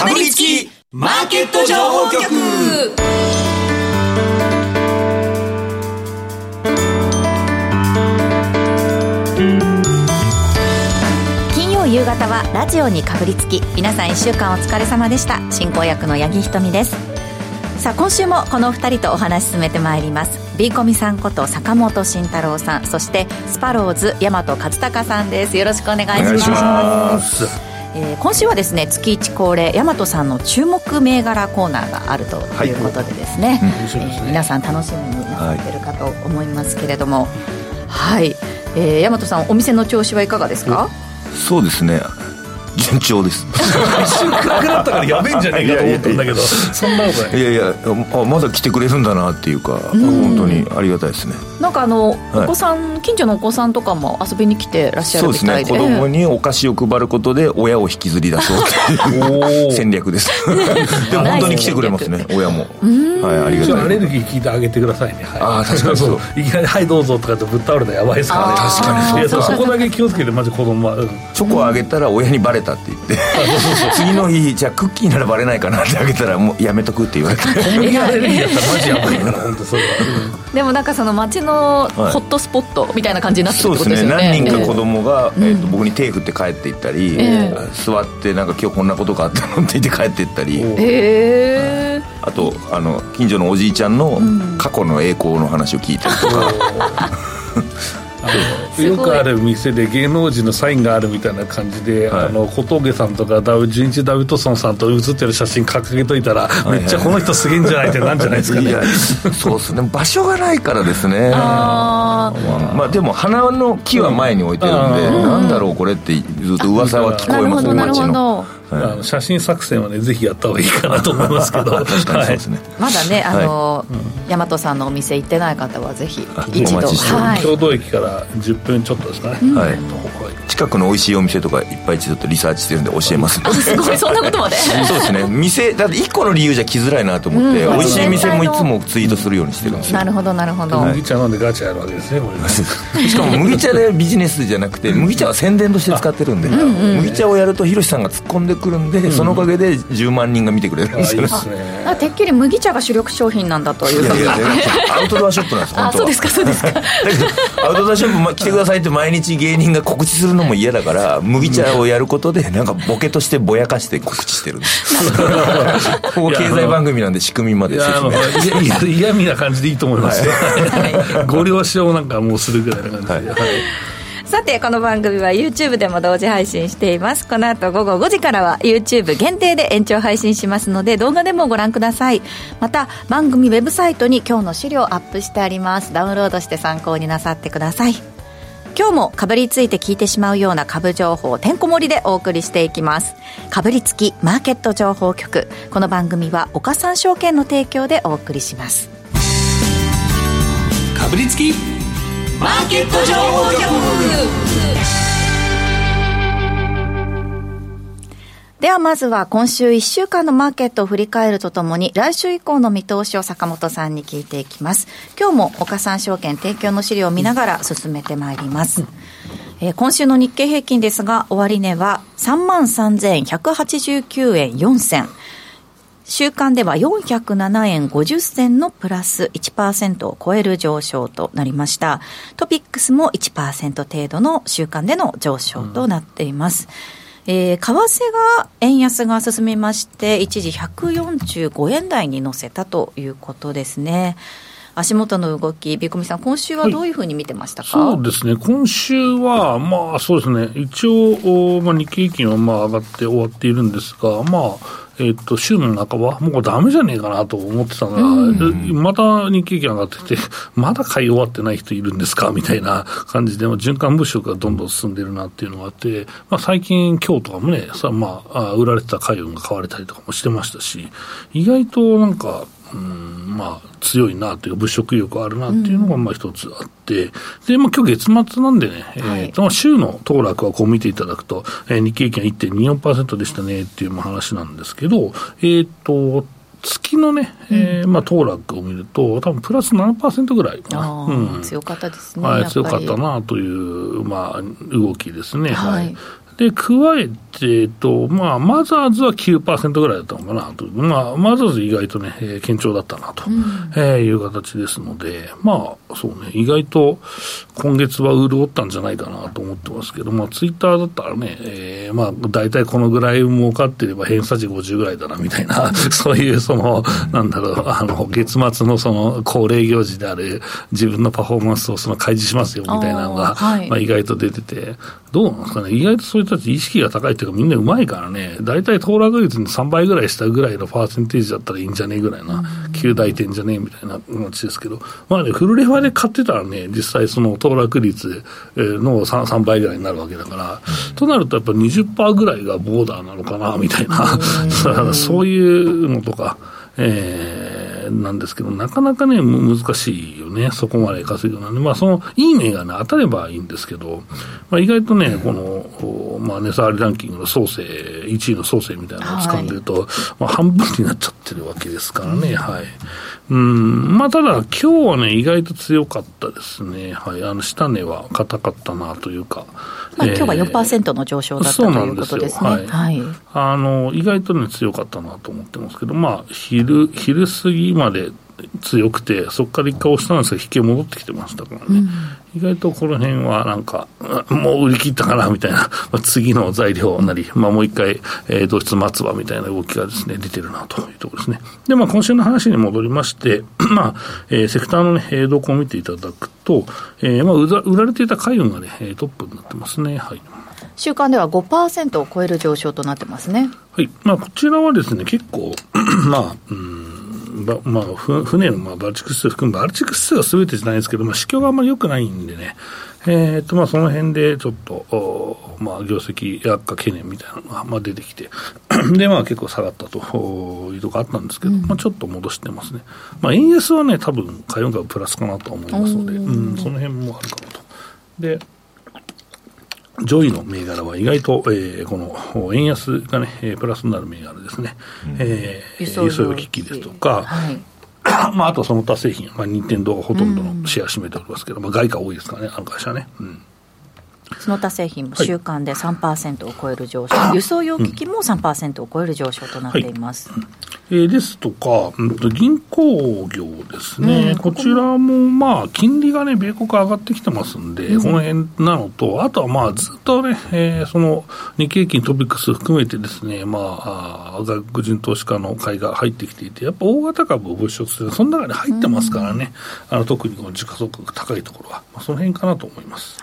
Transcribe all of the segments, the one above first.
かぶりつきマーケット情報局。金曜夕方はラジオにかぶりつき皆さん1週間お疲れ様でした。進行役の八木ひとみです。さあ今週もこの2人とお話進めてまいります。ビーコミさんこと坂本慎太郎さんそしてスパローズ大和勝孝さんです。よろしくお願いします。お願いしますえー今週はですね月1恒例大和さんの注目銘柄コーナーがあるということでですね,、皆さん楽しみになさってるかと思いますけれどもはい、えー、大和さんお店の調子はいかがですか、そうですね順調です。一瞬暗くなったからやべえんじゃねえかと思ったんだけど。そんなことない。いやいやあまだ来てくれるんだなっていうか本当にありがたいですね。なんかあの、はい。お子さん近所のお子さんとかも遊びに来てらっしゃるそうですみたいでね。子供にお菓子を配ることで親を引きずり出そうっていう戦略です。でも本当に来てくれますね。親も。はいありがたい。レルギー聞いてあげてくださいね、はい、あー確かに。そう。いきなり「はいどうぞ」とかってぶっ倒れたらやばいですからね。確かに。そう。いやそうそこだけ気をつけてマジ子供は、うん。チョコをあげたら親にバレたって言って。次の日じゃあクッキーならバレないかなってあげたらもうやめとくって言われて。小麦アレルギーだったらマジやばいから 本当それは、でもなんかその街のホットスポットみたいな感じになってるそうですね。ってことですよね何人か子供が、えーと僕に手振って帰っていったり、え座ってなんか今日こんなことがあったのって言って帰っていったり。おへえ。あとあの近所のおじいちゃんの過去の栄光の話を聞いたりとか、よくある店で芸能人のサインがあるみたいな感じで、はい。あの小峠さんとかダウ純一ダビッドソンさんと写ってる写真掲げといたら、いはい。めっちゃこの人すげえんじゃないってなんじゃないですかね。そうですね。場所がないからですね。あー。まあでも花の木は前に置いてるんで、うん。なんだろうこれってずっと噂は聞こえますねほどなるほ街の。どあの写真作戦はねぜひやった方がいいかなと思いますけど。確かにそうですね、まだねあの、大和さんのお店行ってない方はぜひ一度。はい。共同駅から10分ちょっとですかね、はい近くの美味しいお店とかいっぱいちょっとリサーチしてるんで教えますあすごいそんなことまで。そうですね。店だって1個の理由じゃ来づらいなと思って、うん美味しい店もいつもツイートするようにしてるんですよ。なるほどなるほど、麦茶飲んでガチャやるわけですねこれ。ね しかも麦茶でビジネスじゃなくて麦茶は宣伝として使ってるんで、麦茶をやるとヒロシさんが突っ込んでくるんで、そのおかげで10万人が見てくれる。んあですよねてっきり麦茶が主力商品なんだといういやいやアウトドアショップなんです本当は。あそうですかそうですか。だけどアウトドアショップま来てくださいって毎日芸人が告知するのも嫌だから 麦茶をやることでなんかボケとしてぼやかして告知してるんです ここ経済番組なんで仕組みまで説明。いやいや嫌味な感じでいいと思いますよ、は ご了承をなんかもうするぐらいな感じで、はい。はい。さてこの番組は YouTube でも同時配信しています。この後午後5時からは YouTube 限定で延長配信しますので動画でもご覧ください。また番組ウェブサイトに今日の資料アップしてあります。ダウンロードして参考になさってください今日もかぶりついて聞いてしまうような株情報をてんこ盛りでお送りしていきます。かぶりつきマーケット情報局。この番組は岡三証券の提供でお送りします。かぶりつきマーケット情報局。ではまずは今週1週間のマーケットを振り返るとともに来週以降の見通しを坂本さんに聞いていきます今日も岡三証券提供の資料を見ながら進めてまいります、えー今週の日経平均ですが終値は3万3189円4銭週間では407円50銭のプラス1%を超える上昇となりました。トピックスも1%程度の週間での上昇となっています。えー為替が円安が進みまして一時145円台に乗せたということですね。足元の動きビコミさん今週はどういうふうに見てましたか、そうですね、今週は、まあそうですね、一応、おまあ、日経平均はまあ上がって終わっているんですが、まあ、えっと週の半ば、もうダメじゃねえかなと思ってたのが、また日経平均上がってて、まだ買い終わってない人いるんですか？みたいな感じで、まあ循環物色がどんどん進んでるなっていうのがあって、まあ、最近、今日とかもね、さまあ、あ売られてた海運が買われたりとかもしてましたし、意外となんか、うんまあ、強いなというか、物色意欲あるなっていうのがまあ一つあって、で、まあ今日月末なんでね、はい。えー週の騰落はこう見ていただくと、えー日経平均は1.24%でしたねっていうまあ話なんですけど、えっ、と、月のね、えーまあ騰落を見ると、多分プラス7%ぐらいかな。あー強かったですね、はい、強かったなという、まあ、動きですね。はい。はいで、加えて、えっと、まあ、マザーズは9%ぐらいだったのかなと。まあ、マザーズ意外とね、えー、堅調だったなと、うん、えー、いう形ですので、まあ、そうね、意外と今月は潤ったんじゃないかなと思ってますけど、まあ、ツイッターだったらね、えー、まあ、大体このぐらい儲かってれば偏差値50ぐらいだな、みたいな、そういう、その、なんだろう、あの、月末のその、恒例行事である、自分のパフォーマンスをその開示しますよ、みたいなのが、はい、まあ、意外と出てて、どうなんですかね、意外とそういう人たち意識が高いっていうか、みんなうまいからね、大体騰落率の3倍ぐらいしたぐらいのパーセンテージだったらいいんじゃねえぐらいな、9大点じゃねえみたいな感じですけど、まあね、フルレファで買ってたらね、実際その騰落率の 3, 3倍ぐらいになるわけだから、となるとやっぱ20%ぐらいがボーダーなのかな、みたいな、そういうのとか、えー、なんですけど、なかなかね、難しいよね、そこまで稼ぐのはね、まあ、そのいい銘がね、当たればいいんですけど、まあ、意外とね、この、まあ、値下がりランキングの総制、1位の総制みたいなのを掴んでると、はい、まあ、半分になっちゃってるわけですからね、はい。うん、まあ、ただ、今日はね、意外と強かったですね。はい。あの、下値は硬かったなというか。まあ、今日は4%の上昇だったということですね。はい。はい、あの、意外とね、強かったなと思ってますけど、まあ、昼、昼過ぎまで強くて、そこから一回押したんですが、引き戻ってきてましたからね、うん、意外とこの辺はなんか、もう売り切ったかなみたいな、まあ、次の材料なり、まあ、もう一回、えー、同室待つわみたいな動きがですね、出てるなというところですね。で、まあ、今週の話に戻りまして、まあ、えー、セクターのね、動向を見ていただくと、えー、まあ、売られていた海運がね、トップになってますね。はい。週間では5%を超える上昇となってますね。はい。まあ、こちらはですね、結構、まあ、うんまあ、船のまあバルチック指数含むバルチック指数はすべてじゃないですけど、まあ、市況があんまり良くないんでね、えーとまあ、その辺でちょっと、まあ、業績悪化懸念みたいなのがまあ出てきて。で、まあ、結構下がったというところあったんですけど、うん、まあ、ちょっと戻してますね、まあ、円安はね、多分海運株プラスかなと思いますので、うん、その辺もあるかなと。で上位の銘柄は意外と、えー、この円安がね、えー、プラスになる銘柄ですね、うん、えー、輸送用機器ですとか、はい、まあ、あとその他製品、まあ、任天堂がほとんどのシェア占めておりますけど、うん、まあ、外貨多いですからね、あの会社ね。うんその他製品も週間で3%を超える上昇、はい、輸送用機器も3%を超える上昇となっています。はい。えー、ですとか、うん、と銀行業ですね、うん、こちらもまあ、金利がね、米国上がってきてますんで、うん、この辺なのと、あとはまあ、ずっとね、えー、その日経平均トピックス含めてですね、まあ、外国人投資家の買いが入ってきていて、やっぱ大型株を物色する、その中に入ってますからね、あの特にこの時価総額高いところは、まあ、その辺かなと思います。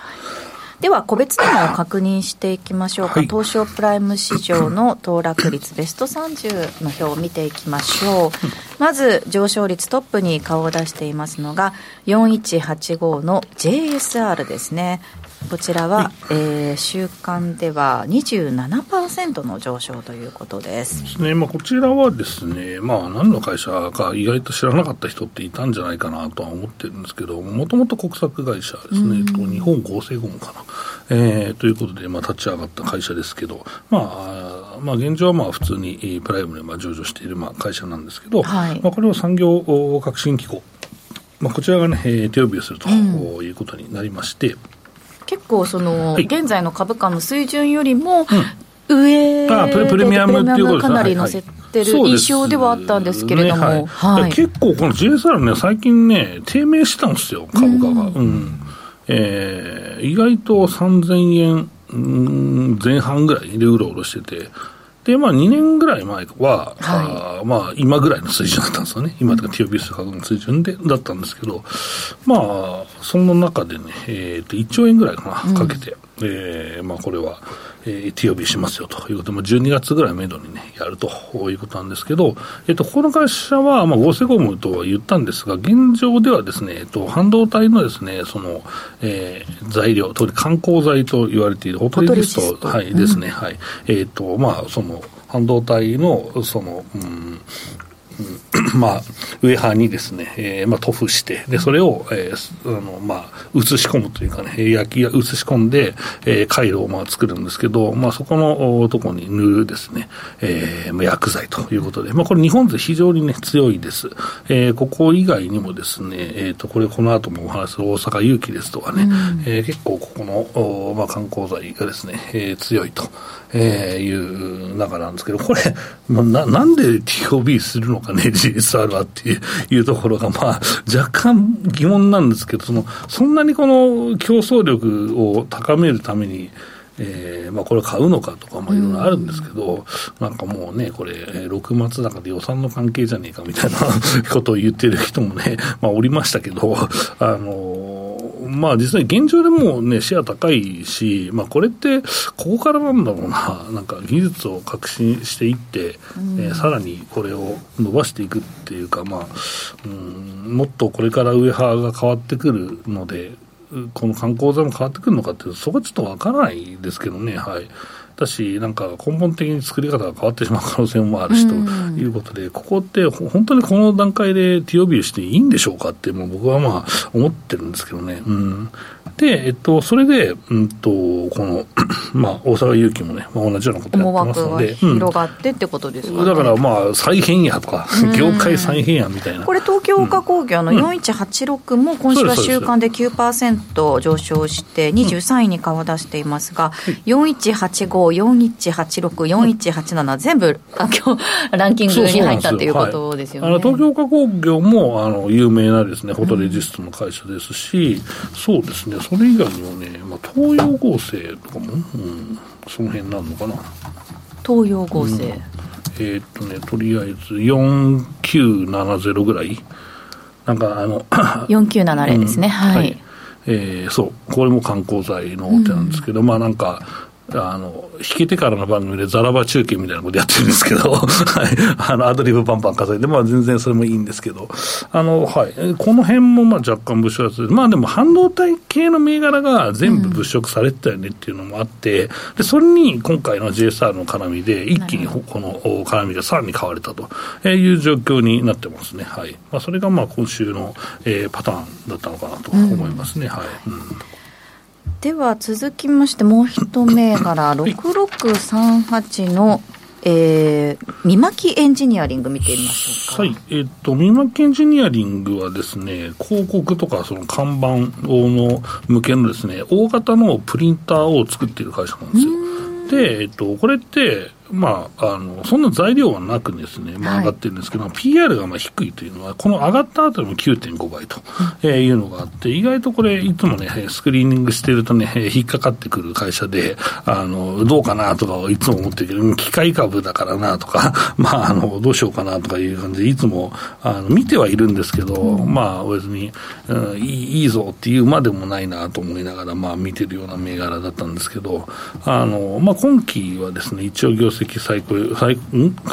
では個別でも確認していきましょうか、はい、東証プライム市場の騰落率ベスト30の表を見ていきましょうまず上昇率トップに顔を出していますのが4185の JSR ですね。こちらは、はい、えー、週間では27%の上昇ということです。ですね、まあ、こちらはですね、まあ、何の会社か意外と知らなかった人っていたんじゃないかなとは思ってるんですけど、もともと国策会社ですね、と日本合成ゴムかな、えー、ということで、まあ、立ち上がった会社ですけど、まあ、まあ、現状はまあ普通にプライムでまあ上場しているまあ会社なんですけど、はい、まあ、これは産業革新機構、まあ、こちらがね、手呼びをするということになりまして、うん結構その、はい、現在の株価の水準よりも、上で、あプレミアムっていうことかなり乗せてる印象ではあったんですけれども、はい、結構この JSR ね、最近ね、低迷したんですよ、株価が。うん、えー、意外と3000円前半ぐらいでうろうろしてて、で、まあ、2年ぐらい前は、はい、あまあ、今ぐらいの水準だったんですよね。今とか TOBS 価格の水準で、だったんですけど、まあ、その中でね、えっ、ー、と、1兆円ぐらいかな、かけて、うん、えー、まあ、これは、えー、TOB しますよということで、12月ぐらいめどにね、やるということなんですけど、えっ、と、この会社は、まあ、合成ゴムとは言ったんですが、現状ではですね、えっと、半導体のですね、その、えー、材料、特に観光材と言われているフォトレジスト、はい、ですね、はい。えっ、と、まあ、その、半導体の、その、うん、まあ、ウェハーにですね、えー、まあ、塗布して、で、それを、えー、あの、まあ、移し込むというかね、焼き、移し込んで、えー、回路をまあ作るんですけど、まあ、そこのところに塗るですね、えー、まあ、薬剤ということで、まあ、これ日本で非常にね、強いです。えー、ここ以外にもですね、えっ、ー、と、これこの後もお話する大阪勇気ですとかね、うん、えー、結構ここの、まあ、観光剤がですね、えー、強いと。えー、いう中なんですけど、これ、ななんで TOB するのかね、GSR はっていうところが、まあ、若干疑問なんですけど、そのそんなにこの競争力を高めるために、えーまあ、これ買うのかとかまあいろいろあるんですけど、うん、なんかもうね、これ、6月高で予算の関係じゃねえかみたいなことを言ってる人もね、まあ、おりましたけど、あのまあ、実際、現状でもね、シェア高いし、まあ、これって、ここからなんだろうな、なんか技術を革新していって、うん、えー、さらにこれを伸ばしていくっていうか、まあ、うん、もっとこれから上派が変わってくるので、この観光財も変わってくるのかっていうと、そこはちょっとわからないですけどね、はい。だし、なんか根本的に作り方が変わってしまう可能性もあるしということで、ここって本当にこの段階で TOB していいんでしょうかって、もう僕はまあ思ってるんですけどね。うん、で、えっと、それで、うんと、この、まあ、大阪勇気もね、まあ、同じようなことやってますので。広がってってことですかね。だからまあ、再編やとか、業界再編やみたいな。これ、東京岡工業の4186も今週は週間で9%上昇して、23位に顔を出していますが、4185、4186、4187、全部、あ今日ランキングに入ったということですよね。あの東京岡工業もあの有名なですね、フォトレジストの会社ですし、そうですね、それ以外にもね、まあ、東洋合成とかも、うん、その辺になるのかな。東洋合成、うん、えー、っとね、とりあえず4970ぐらい。なんかあの 4970ですね、うん、はい、はい、えー、そう。これも観光財の大手なんですけど、うん、まあなんかあの、引けてからの番組でザラバ中継みたいなことやってるんですけど、はい。あの、アドリブパンパン稼いで、まあ全然それもいいんですけど、あの、はい。この辺もまあ若干物色する。まあでも半導体系の銘柄が全部物色されてたよねっていうのもあって、うん、で、それに今回の JSR の絡みで、一気にこの絡みがさらに買われたという状況になってますね。はい。まあそれがまあ今週の、えー、パターンだったのかなと思いますね。うん、はい。うんでは続きましてもう一銘柄6638のえー、三巻エンジニアリング見てみましょうか。はい。えっ、ー、と、三巻エンジニアリングはですね、広告とかその看板の向けのですね、大型のプリンターを作っている会社なんですよ。で、えっ、ー、と、これって、まあ、あのそんな材料はなくですね、まあ、上がってるんですけど、はい、PR がまあ低いというのは、この上がった後でも9.5倍と、えいうのがあって、意外とこれ、いつもね、スクリーニングしてるとね、引っかかってくる会社で、あのどうかなとかいつも思ってるけど、機械株だからなとか、まあ、あのどうしようかなとかいう感じで、いつもあの見てはいるんですけど、うん、まあ、別に、うん、いいいいぞっていうまでもないなと思いながら、まあ、見てるような銘柄だったんですけど、あのまあ、今期はですね、一応業績最高最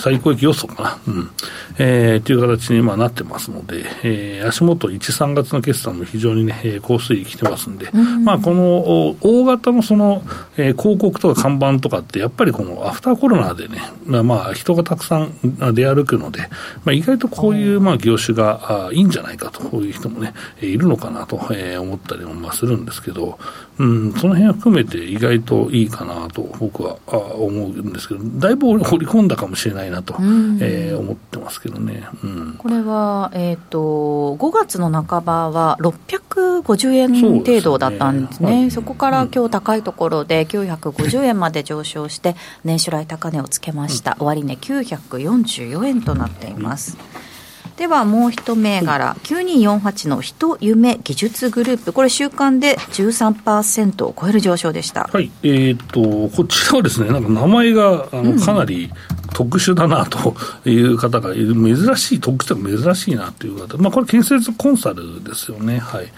最高益予想かな、うん。えー、という形にまあなってますので、えー、足元1、3月の決算も非常にね、えー、高水位来てますんで、うん、まあ、この大型のその、えー、広告とか看板とかって、やっぱりこのアフターコロナでね、まあ、まあ、人がたくさん出歩くので、まあ、意外とこういうまあ業種があいいんじゃないかという人もね、いるのかなと、えー、思ったりもまあするんですけど、うん、その辺含めて意外といいかなと僕はあ思うんですけど、だいぶ掘り込んだかもしれないなと、うん、えー、思ってますけどね。うん、これは、えーと、5月の半ばは650円程度だったんですね、そ、ねはい、そこから今日高いところで950円まで上昇して、年初来高値をつけました、終値944円となっています。うんではもう一銘柄、9248の人夢技術グループ、これ、週間で13%を超える上昇でした。はい、えー、っと、こちらはですね、なんか名前があのかなり特殊だなという方がいる、珍しい、特殊で珍しいなという方、まあ、これ、建設コンサルですよね。はい。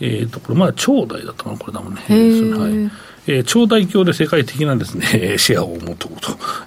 えー、とこれ、まだ長大だったかな、これだもんね。はい。えー、超大鏡で世界的なですね、シェアを持とう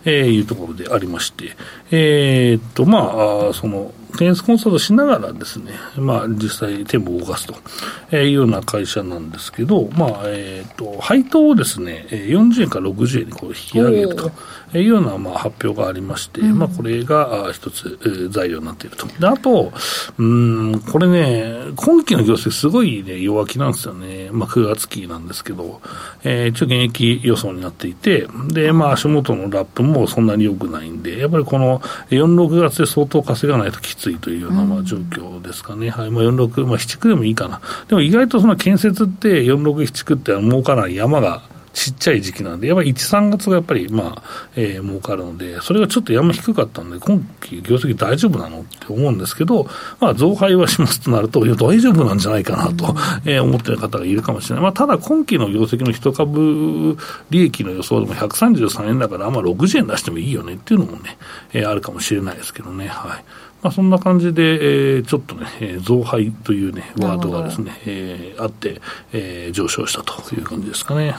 というところでありまして、えー、っと、まあ、その、テニスコンサルトしながらですね、まあ、実際店舗を動かすというような会社なんですけど、まあ、えっ、ー、と、配当をですね、40円から60円にこう引き上げると。いうようなまあ発表がありまして、うん、まあ、これが一つ、えー、材料になっていると。であと、うん、これね、今期の業績すごい、ね、弱気なんですよね。まあ、9月期なんですけど、えー、一応現役予想になっていて、で、まあ、足元のラップもそんなに良くないんで、やっぱりこの4、6月で相当稼がないときついというようなまあ状況ですかね。うん、はい。まあ、4、6、まあ、7、9でもいいかな。でも意外とその建設って4、6、7、9って儲からない山がちっちゃい時期なんで、やっぱり1、3月がやっぱり、まあ、えー、儲かるので、それがちょっと山低かったんで、今期業績大丈夫なのって思うんですけど、まあ、増配はしますとなると、いや、大丈夫なんじゃないかなと、えー、思ってる方がいるかもしれない。まあ、ただ、今期の業績の一株利益の予想でも133円だから、まあ、60円出してもいいよねっていうのもね、えー、あるかもしれないですけどね。はい。まあ、そんな感じで、えー、ちょっとね、えー、増配というね、ワードがですね、えー、あって、えー、上昇したという感じですかね。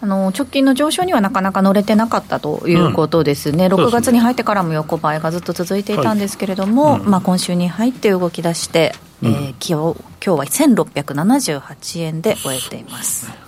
あの直近の上昇にはなかなか乗れてなかったということですね、うん、6月に入ってからも横ばいがずっと続いていたんですけれども、はい。うん、まあ、今週に入って動き出して、うん、えー、今日今日は1678円で終えています。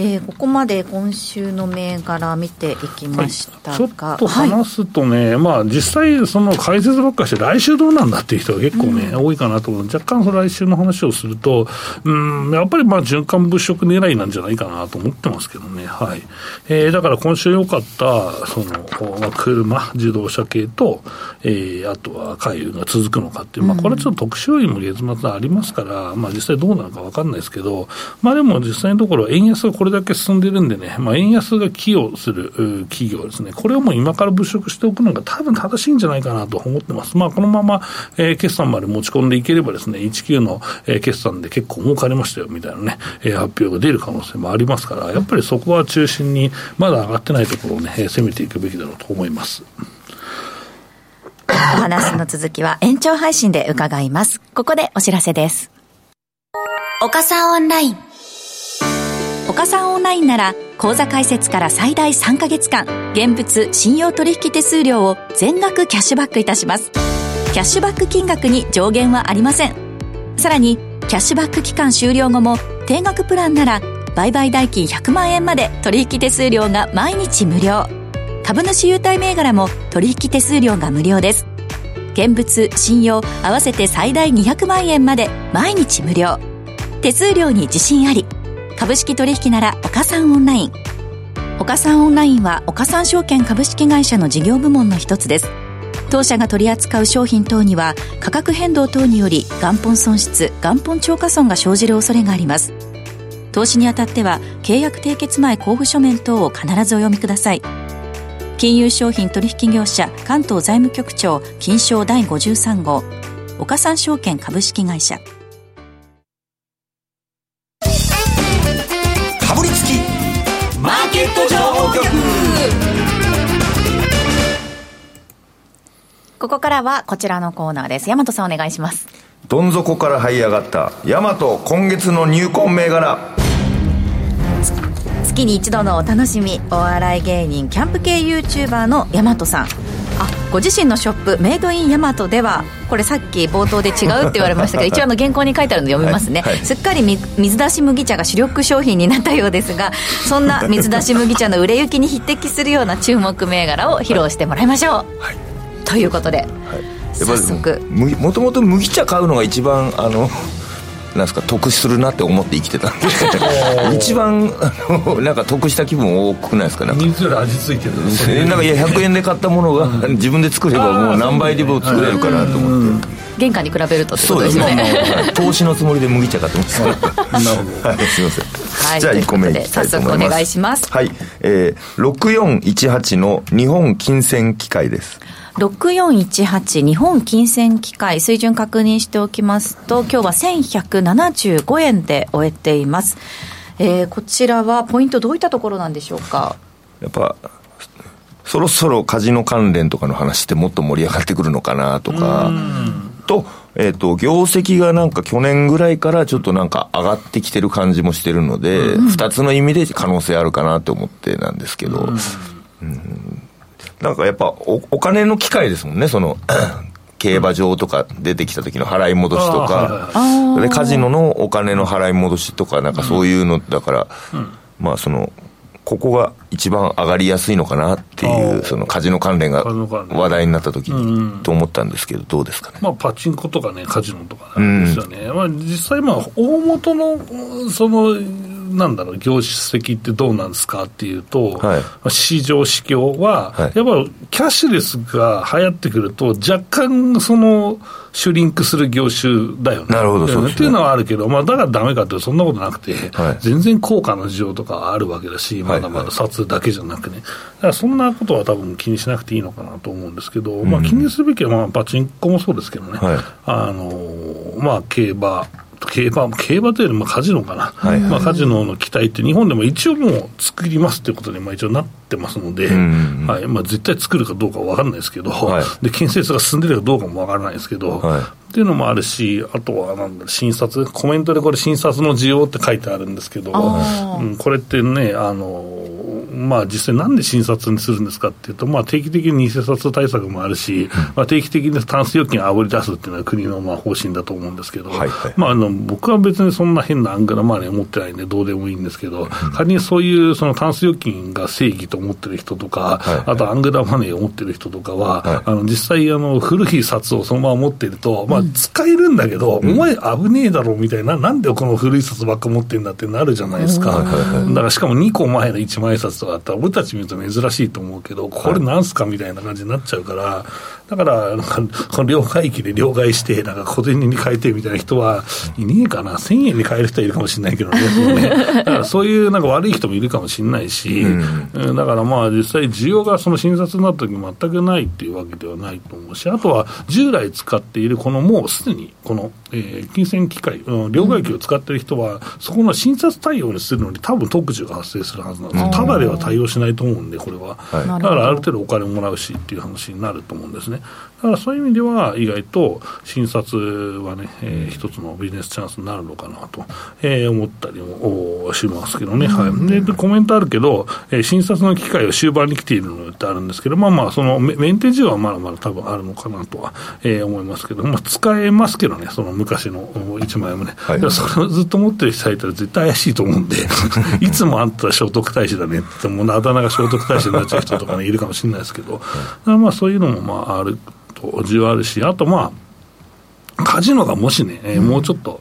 えー、ここまで今週の銘柄見ていきましたが、はい、ちょっと話すとね、はい、まあ実際、その解説ばっかして、来週どうなんだっていう人が結構ね、うん、多いかなと思う。若干その来週の話をすると、うん、やっぱりまあ循環物色狙いなんじゃないかなと思ってますけどね、はい。えー、だから今週良かった、その、まあ、車、自動車系と、えー、あとは海運が続くのかっていう、まあこれはちょっと特殊要因も月末ありますから、まあ実際どうなのか分かんないですけど、まあでも実際のところ、円安がこれれだけ進んでるんでね、まあ、円安が寄与する企業ですね、これをもう今から物色しておくのが多分正しいんじゃないかなと思ってます。まあ、このまま、えー、決算まで持ち込んでいければですね、19の、えー、決算で結構儲かりましたよみたいなね、えー、発表が出る可能性もありますから、やっぱりそこは中心に、まだ上がってないところをね、攻めていくべきだろうと思います。お話の続きは延長配信で伺います。ここでお知らせです。岡さんオンライン。岡さんオンラインなら口座開設から最大3ヶ月間現物信用取引手数料を全額キャッシュバックいたします。キャッシュバック金額に上限はありません。さらにキャッシュバック期間終了後も定額プランなら売買代金100万円まで取引手数料が毎日無料。株主優待銘柄も取引手数料が無料です。現物信用合わせて最大200万円まで毎日無料。手数料に自信あり。株式取引なら岡三オンライン。岡三オンラインは岡三証券株式会社の事業部門の一つです。当社が取り扱う商品等には価格変動等により元本損失元本超過損が生じる恐れがあります。投資にあたっては契約締結前交付書面等を必ずお読みください。金融商品取引業者関東財務局長金賞第53号岡三証券株式会社。ここからはこちらのコーナーです。大和さんお願いします。どん底から這い上がった大和今月の入魂銘柄。月に一度のお楽しみ、お笑い芸人、キャンプ系 YouTuber の大和さん。あ、ご自身のショップ、メイドインヤマトでは、これさっき冒頭で違うって言われましたけど、一応あの原稿に書いてあるの読みますね。はいはい、すっかり水出し麦茶が主力商品になったようですが、そんな水出し麦茶の売れ行きに匹敵するような注目銘柄を披露してもらいましょう。はいということで、はい、早速。もともと麦茶買うのが一番あのなんですか得するなって思って生きてたんで一番あのなんか得した気分多くないですか？なんか。水より味付いてる。なんかいや100円で買ったものが自分で作ればもう何倍でも作れるかなと思って。原価に比べるとってことですよね。投資のつもりで麦茶買ってます。なるほど、はい、すいません、はい、じゃあ1個目いきたいと思います。早速お願いします。はい、えー、6418の日本金銭機械です6418日本金銭機械水準確認しておきますと今日は1175円で終えています、えー、こちらはポイントどういったところなんでしょうか？やっぱそろそろカジノ関連とかの話ってもっと盛り上がってくるのかなとか。と,、えーと、業績がなんか去年ぐらいからちょっとなんか上がってきてる感じもしてるので、うん、2つの意味で可能性あるかなと思ってなんですけど、うん、うんなんかやっぱおお金の機会ですもんね、その 競馬場とか出てきた時の払い戻しとあーはいはい。か、でカジノのお金の払い戻しとか、なんかそういうのだから、まあその、ここが一番上がりやすいのかなっていあう、ー。そのカジノ関連が話題になった時うんに、と思ったんですけど、どうですかね？まあ、パチンコとかね、カジノとかなんですよね、まあ、実際、まあ、大元の、うんその、なんだろう、業績ってどうなんですかっていうと、はい。まあ市場、市況は、はい。やっぱキャッシュレスが流行ってくると、若干、その、シュリンクする業種だよね。なるほどそうですね。っていうのはあるけど、まあ、だからダメかってそんなことなくて、はい。全然効果の需要とかあるわけだし、まだまだ札だけじゃなくね、だからそんなことは多分気にしなくていいのかなと思うんですけど、まあ、気にするべきは、まあ、パチンコもそうですけどね、はい。あのーまあ、競馬。競馬競馬というよりもカジノかな、はいまあ、カジノの期待って、日本でも一応もう作りますということにまあ一応なってますので、んうんはい。まあ、絶対作るかどうかは分からないですけど、はい。で建設が進んでるかどうかも分からないですけど、はい。っていうのもあるし、あとはなんだろう診察、コメントでこれ、診察の需要って書いてあるんですけど、うん、これってね、あのまあ、実際、なんで診察にするんですかっていうと、まあ、定期的に偽札対策もあるし、まあ、定期的にタンス預金をあぶり出すっていうのは国のまあ方針だと思うんですけど、はいはいまあ、あの僕は別にそんな変なアングラマネー持ってないんで、どうでもいいんですけど、仮にそういうそのタンス預金が正義と思ってる人とか、はいあとアングラマネーを持ってる人とかは、はいあの実際あの、古い札をそのまま持ってると、まあ、使えるんだけど、お前、危ねえだろみたいな、なんでこの古い札ばっか持ってんだってなるじゃないですか。だからしかも2個前の1万円札とかあったら、俺たち見ると珍しいと思うけど、これなんすかみたいな感じになっちゃうから、だから、なんか、この両替機で両替して、なんか小銭に変えてみたいな人はいねえかな、1000円に変える人はいるかもしれないけどね、ね。だからそういうなんか悪い人もいるかもしれないし、うん。だからまあ、実際、需要がその診察になった時全くないっていうわけではないと思うし、あとは従来使っている、このもうすでに、この、えー金銭機械、うん両替機を使っている人は、そこの診察対応にするのに、多分特需が発生するはずなんですよ、ただでは対応しないと思うんで、これは。はいだからある程度お金もらうしっていう話になると思うんですね。だからそういう意味では、意外と診察はね、えー一つのビジネスチャンスになるのかなと、えー思ったりもおしますけどね、はい、ででコメントあるけど、えー診察の機会は終盤に来ているのってあるんですけど、まあまあ、そのメメンテ需要はまだまだ多分あるのかなとは、えー思いますけど、まあ、使えますけどね、その昔のお1万円もね、はい。それをずっと持ってる人がいたら絶対怪しいと思うんで、いつもあんた聖徳太子だねっても、あだ名が聖徳太子になっちゃう人とかね、いるかもしれないですけど、まあそういうのもまああると、需要あるし、あとまあ、カジノがもしね、えーもうちょっと、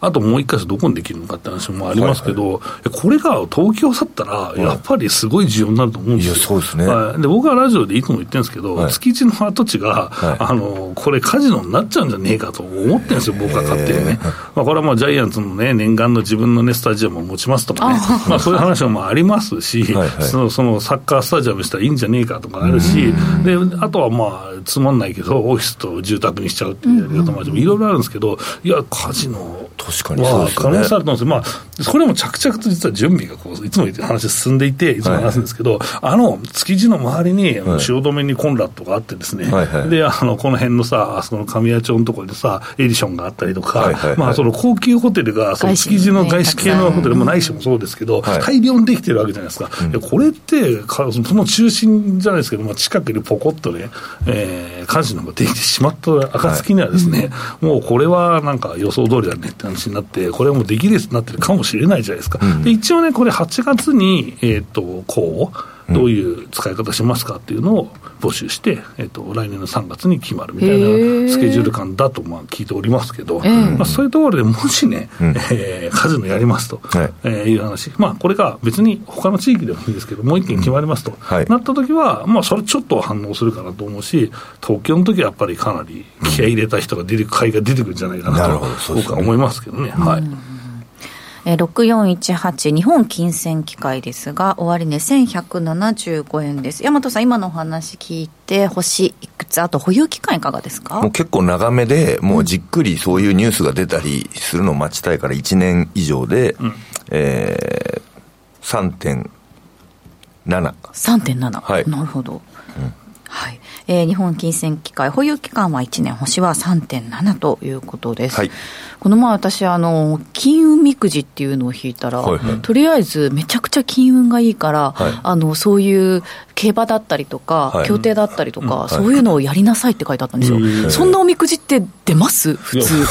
あともう一回どこにできるのかって話もありますけど、これが東京だったら、やっぱりすごい需要になると思うんですよ。いやそうですね。はい。で僕はラジオでいつも言ってるんですけど、はい。築地の跡地が、はい。あの、これカジノになっちゃうんじゃねえかと思ってるんですよ、僕は勝手にね。まあ、これはもうジャイアンツのね、念願の自分のね、スタジアムを持ちますとかね、まあそういう話もまあありますし、はいはい。そのそのサッカースタジアムしたらいいんじゃねえかとかあるし、で、あとはまあ、つまんないけど、オフィスと住宅にしちゃうっていうやり方もいろいろあるんですけど、いや、カジノ確かにそうですね。可能性あると思うんです。まあ、それも着々と実は準備がこう、いつも話進んでいて、いつも話すんですけど、あの、築地の周りに、汐留にコンラッドがあってですね、はいはいで、あの、この辺のさ、あそこの神谷町のところでさ、エディションがあったりとか、はいはいはい。まあ、その高級ホテルが、その築地の外資系のホテルもないしもそうですけど、はい。大量にできてるわけじゃないですか。いやこれってか、その中心じゃないですけど、まあ、近くにポコッとね、えー、カジノができてしまった暁にはですね、もうこれはなんか予想通りだねって話になって、これはもうできるやつになってるかもしれないじゃないですか。で一応ね、これ8月に、えっ、と、こう、どういう使い方しますかっていうのを募集して、えっと来年の3月に決まるみたいなスケジュール感だとまあ聞いておりますけど、ええ。まあ、そういうところでもしね、えーカジノやりますと、はい。えーいう話、まあ、これが別に他の地域でもいいですけど、もう一件決まりますと、はい。なった時は、まあ、それちょっと反応するかなと思うし、東京の時はやっぱりかなり気合い入れた人が出てく、買いが出てくるんじゃないかなと僕は思いますけどね。はいえー6418日本金銭機械ですが終値1175円です。大和さん今のお話聞いて星いくつあと保有期間いかがですか？もう結構長めで、もうじっくりそういうニュースが出たりするのを待ちたいから1年以上で、えー、3.7。3.7、はい。なるほど、はい。えー日本金銭機械保有期間は1年星は3.7ということです、はいこの前私あの金運みくじっていうのを引いたら、はいはい。とりあえずめちゃくちゃ金運がいいから、はい。あのそういう化競馬だったりとか、はい。競艇だったりとか、はい。そういうのをやりなさいって書いてあったんですよ、そんなおみくじって出ます？普通。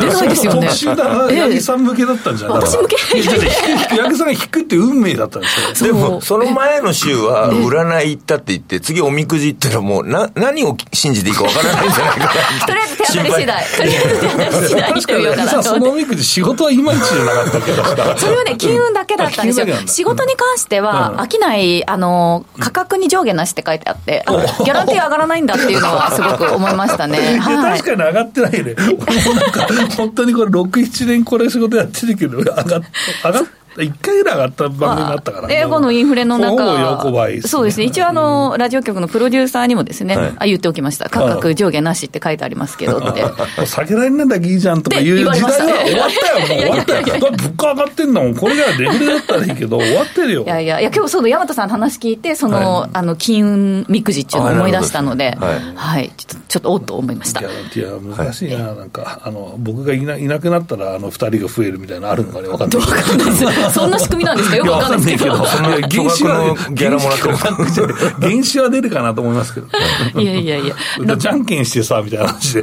出ないですよね。八木さん向けだったんじゃない？私向け？八木さんが引くって運命だったんですよ。でも、その前の週は、占い行ったって言って、次おみくじ行ったらもう、な、何を信じていいかわからないんじゃないかなとりあえず手当たり次第。とりあえず手当たり次第にしてみようかなと思ってのおみくじ仕事はいまいちじゃなかったけどさ。それはね、金運だけだったんですよ仕事に関しては、うん商い、あの、価格に上下なしって書いてあって、あギャランティー上がらないんだっていうのはすごく思いましたね。ではい確。かに上がってないね。俺もなんか、本当にこれ6、7年これ仕事やってるけど、上がっ、上がっ、1回ぐらい上がった番組だったからね。英語のインフレの中、ねそうですね、一応あの、ラジオ局のプロデューサーにもですね、はいあ言っておきました、価格上下なしって書いてありますけどって。下げられないんだけいいじゃんとかいう時代は終わったよ、もう終わったよ。物価上がってんだもん。これがデフレだったらいいけど、終わってるよ。いやいや、いや今日その大和さんの話聞いて、その、あの、金運みくじっていうのを思い出したので、あなるほどはい、ちょっと、ちょっとおっと思いましたギ。ャランティーは難しいな、なんか、あの、僕がいないなくなったら、あの、二人が増えるみたいなのあるのかね、わかんない。そんな仕組みなんですか？よくわかんないですけど。原資は、原資は出るかなと思いますけど。いやいやいや。じゃんけんしてさ、みたいな話で。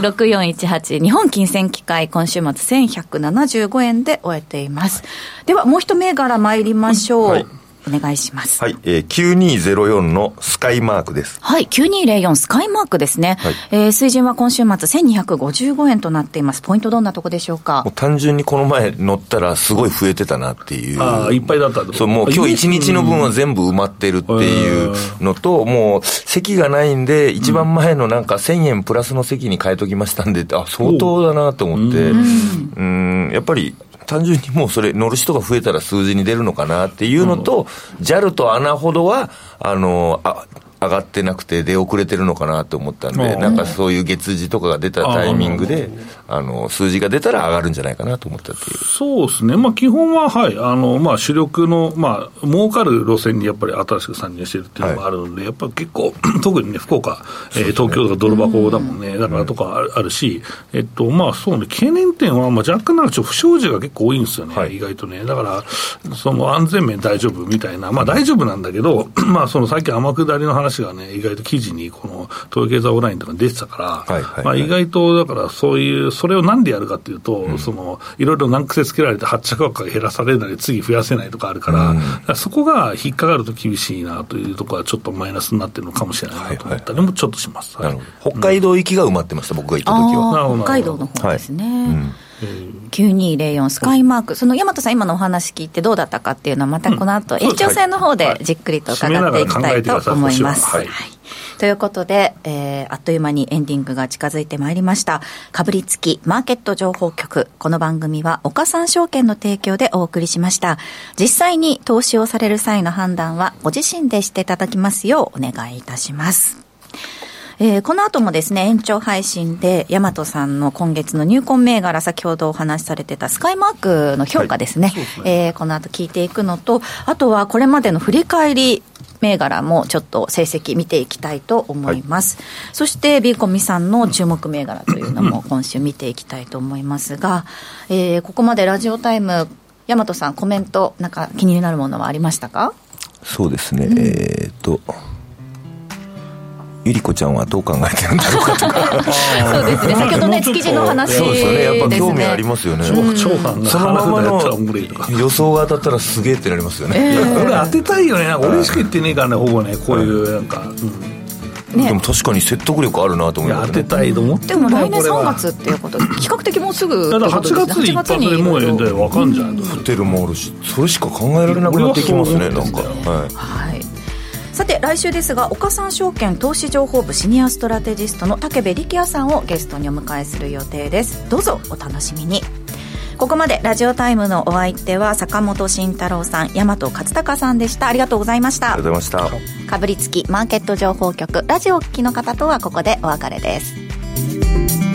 6418日本金銭機会今週末1175円で終えていますではもう一銘柄参りましょう、はいお願いしますはい、えー、9204のスカイマークです。はい、9204スカイマークですね。はいえー水準は今週末1255円となっています。ポイントどんなとこでしょうか？もう単純にこの前乗ったらすごい増えてたなっていう。ああ、いっぱいだったそう、もう今日一日の分は全部埋まってるっていうのと、もう席がないんで、一番前のなんか1000円プラスの席に変えときましたんで、あ、相当だなと思って、うん、やっぱり、単純にもうそれ乗る人が増えたら数字に出るのかなっていうのと、JAL とアナほどは、あの、あ、上がってなくて出遅れてるのかなと思ったんで、うんなんかそういう月次とかが出たタイミングで、あの、数字が出たら上がるんじゃないかなと思ったっていう。そうですね、まあ、基本は、はい、あのまあ、主力の、まあ、儲かる路線にやっぱり新しく参入してるっていうのがあるので、やっぱ結構、特にね、福岡、えー東京とか泥箱だもんね、だからとかあるあるし、えっと、まあ、そうね、懸念点は、まあ、若干なんかちょっと不祥事が結構多いんですよね、はい。意外とね。だから、その安全面大丈夫みたいな、まあ、大丈夫なんだけど、まあ、そのさっき天下りの話がね、意外と記事に、この、東京経済オンラインとかに出てたから、はいはいまあ、意外と、だから、そういう、それをなんでやるかっていうと、その、いろいろ難癖つけられて発着額が減らされないで次増やせないとかあるから、だからそこが引っかかると厳しいなというところはちょっとマイナスになってるのかもしれないなと思ったりもちょっとします。はいなるほど。北海道行きが埋まってました、僕が行った時は。北海道の方ですね、うん9204スカイマーク、その大和さん、今のお話聞いてどうだったかっていうのは、またこの後、延長戦の方でじっくりと伺っていきたいと思います。はいということで、えーあっという間にエンディングが近づいてまいりました。かぶりつきマーケット情報局。この番組は岡三証券の提供でお送りしました。実際に投資をされる際の判断はご自身でしていただきますようお願いいたします。えーこの後もですね、延長配信で、大和さんの今月の入魂銘柄、先ほどお話しされてたスカイマークの評価ですね。えーこの後聞いていくのと、あとはこれまでの振り返り銘柄もちょっと成績見ていきたいと思います。そして、ビーコミさんの注目銘柄というのも今週見ていきたいと思いますが、えーここまでラジオタイム、大和さんコメント、なんか気になるものはありましたか？そうですね、えーっと、ゆり子ちゃんはどう考えてるんだろうかとか。そうですね。先ほどね、築地の話ですね。そうですよね。やっぱ興味ありますよね。超超ファンがそのままの。予想が当たったらすげえってなりますよね。いやこれ当てたいよね、俺しか言ってねえからね、ほぼね、こういう、なんか、うん、ねでも確かに説得力あるなと思いますね。当てたいと思ってでも来年3これは月っていうことで、比較的もうすぐだから8月一発でもうええんだよ、わかんじゃん。ホテルもあるし、それしか考えられなくなってきますね、なんか。はい。はいさて来週ですが岡三証券投資情報部シニアストラテジストの武部力也さんをゲストにお迎えする予定です。どうぞお楽しみに。ここまでラジオタイムのお相手は坂本慎太郎さん大和勝孝さんでした。ありがとうございました。ありがとうございました。かぶりつきマーケット情報局ラジオをお聞きの方とはここでお別れです